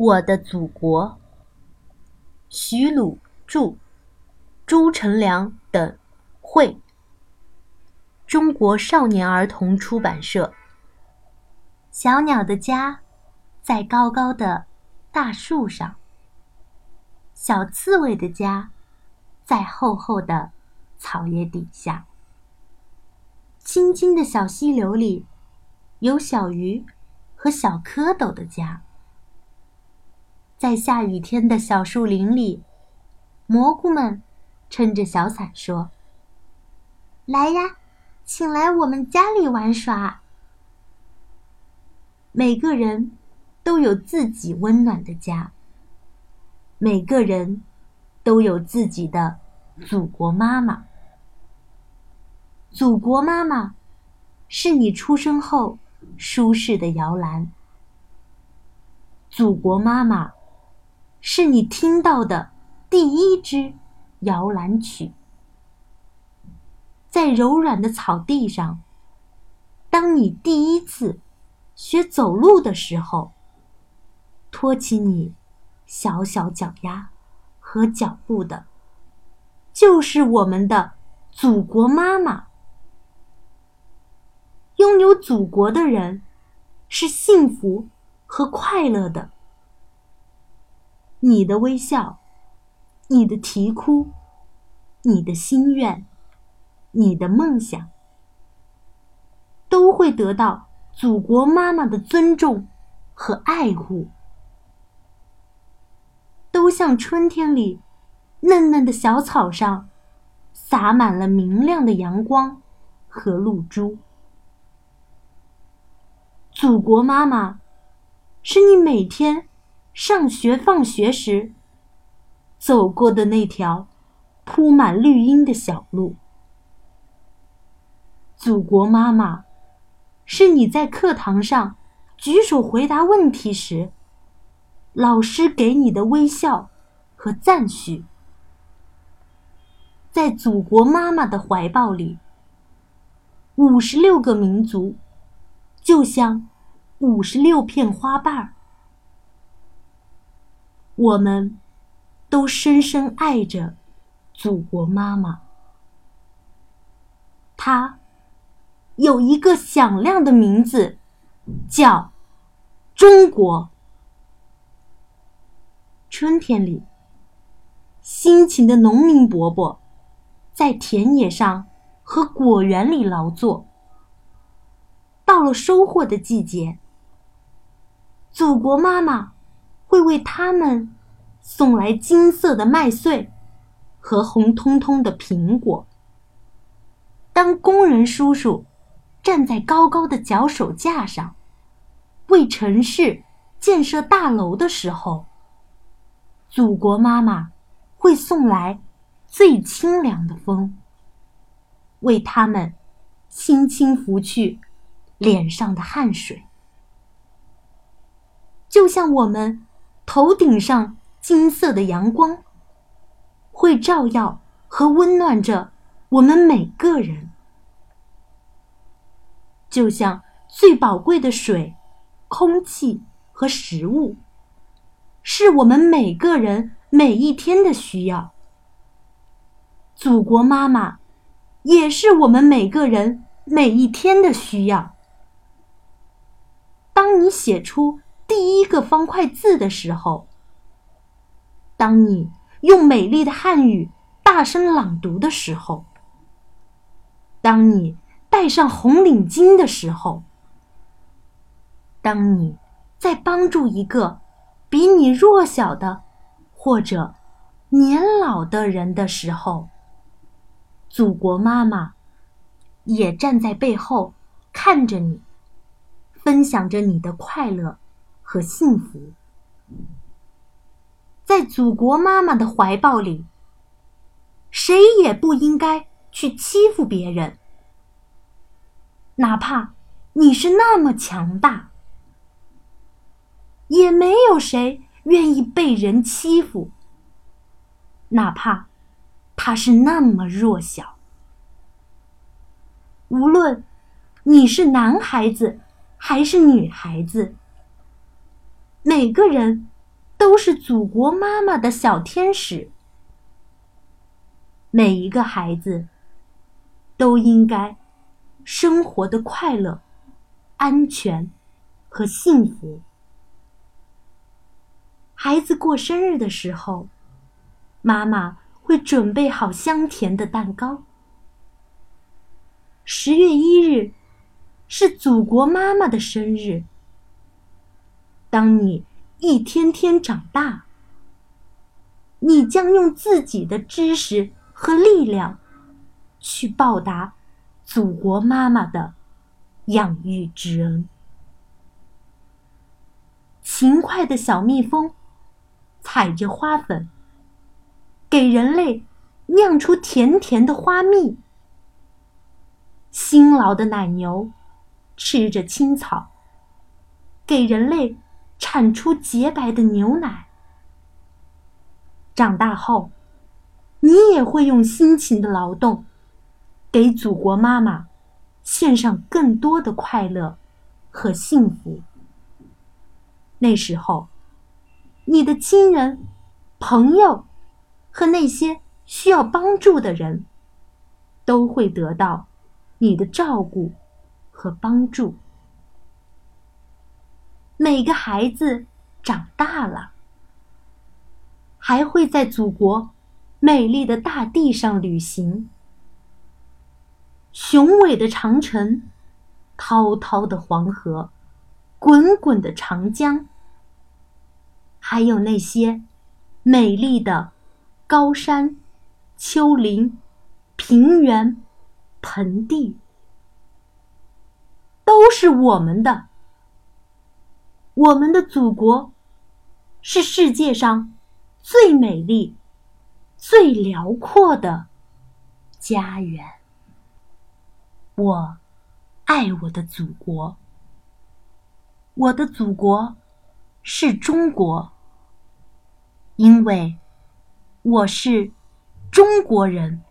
我的祖国。徐鲁著，朱成良等绘。中国少年儿童出版社。小鸟的家，在高高的大树上。小刺猬的家，在厚厚的草叶底下。清清的小溪流里，有小鱼和小蝌蚪的家。在下雨天的小树林里，蘑菇们撑着小伞说：“来呀，请来我们家里玩耍。”每个人都有自己温暖的家，每个人都有自己的祖国妈妈。祖国妈妈，是你出生后舒适的摇篮。祖国妈妈。是你听到的第一支摇篮曲，在柔软的草地上。当你第一次学走路的时候，托起你小小脚丫和脚步的，就是我们的祖国妈妈。拥有祖国的人，是幸福和快乐的。你的微笑，你的啼哭，你的心愿，你的梦想，都会得到祖国妈妈的尊重和爱护，都像春天里嫩嫩的小草上洒满了明亮的阳光和露珠。祖国妈妈，是你每天。上学、放学时走过的那条铺满绿荫的小路，祖国妈妈，是你在课堂上举手回答问题时，老师给你的微笑和赞许。在祖国妈妈的怀抱里，五十六个民族，就像五十六片花瓣儿。我们都深深爱着祖国妈妈，她有一个响亮的名字，叫中国。春天里，辛勤的农民伯伯在田野上和果园里劳作。到了收获的季节，祖国妈妈。会为他们送来金色的麦穗和红彤彤的苹果。当工人叔叔站在高高的脚手架上，为城市建设大楼的时候，祖国妈妈会送来最清凉的风，为他们轻轻拂去脸上的汗水，就像我们。头顶上金色的阳光，会照耀和温暖着我们每个人，就像最宝贵的水、空气和食物，是我们每个人每一天的需要。祖国妈妈，也是我们每个人每一天的需要。当你写出。第一个方块字的时候，当你用美丽的汉语大声朗读的时候，当你戴上红领巾的时候，当你在帮助一个比你弱小的或者年老的人的时候，祖国妈妈也站在背后看着你，分享着你的快乐。和幸福，在祖国妈妈的怀抱里，谁也不应该去欺负别人，哪怕你是那么强大，也没有谁愿意被人欺负，哪怕他是那么弱小。无论你是男孩子还是女孩子。每个人都是祖国妈妈的小天使。每一个孩子都应该生活的快乐、安全和幸福。孩子过生日的时候，妈妈会准备好香甜的蛋糕。十月一日是祖国妈妈的生日。当你一天天长大，你将用自己的知识和力量去报答祖国妈妈的养育之恩。勤快的小蜜蜂采着花粉，给人类酿出甜甜的花蜜。辛劳的奶牛吃着青草，给人类。产出洁白的牛奶。长大后，你也会用辛勤的劳动，给祖国妈妈献上更多的快乐和幸福。那时候，你的亲人、朋友和那些需要帮助的人，都会得到你的照顾和帮助。每个孩子长大了，还会在祖国美丽的大地上旅行。雄伟的长城，滔滔的黄河，滚滚的长江，还有那些美丽的高山、丘陵、平原、盆地，都是我们的。我们的祖国是世界上最美丽、最辽阔的家园。我爱我的祖国，我的祖国是中国，因为我是中国人。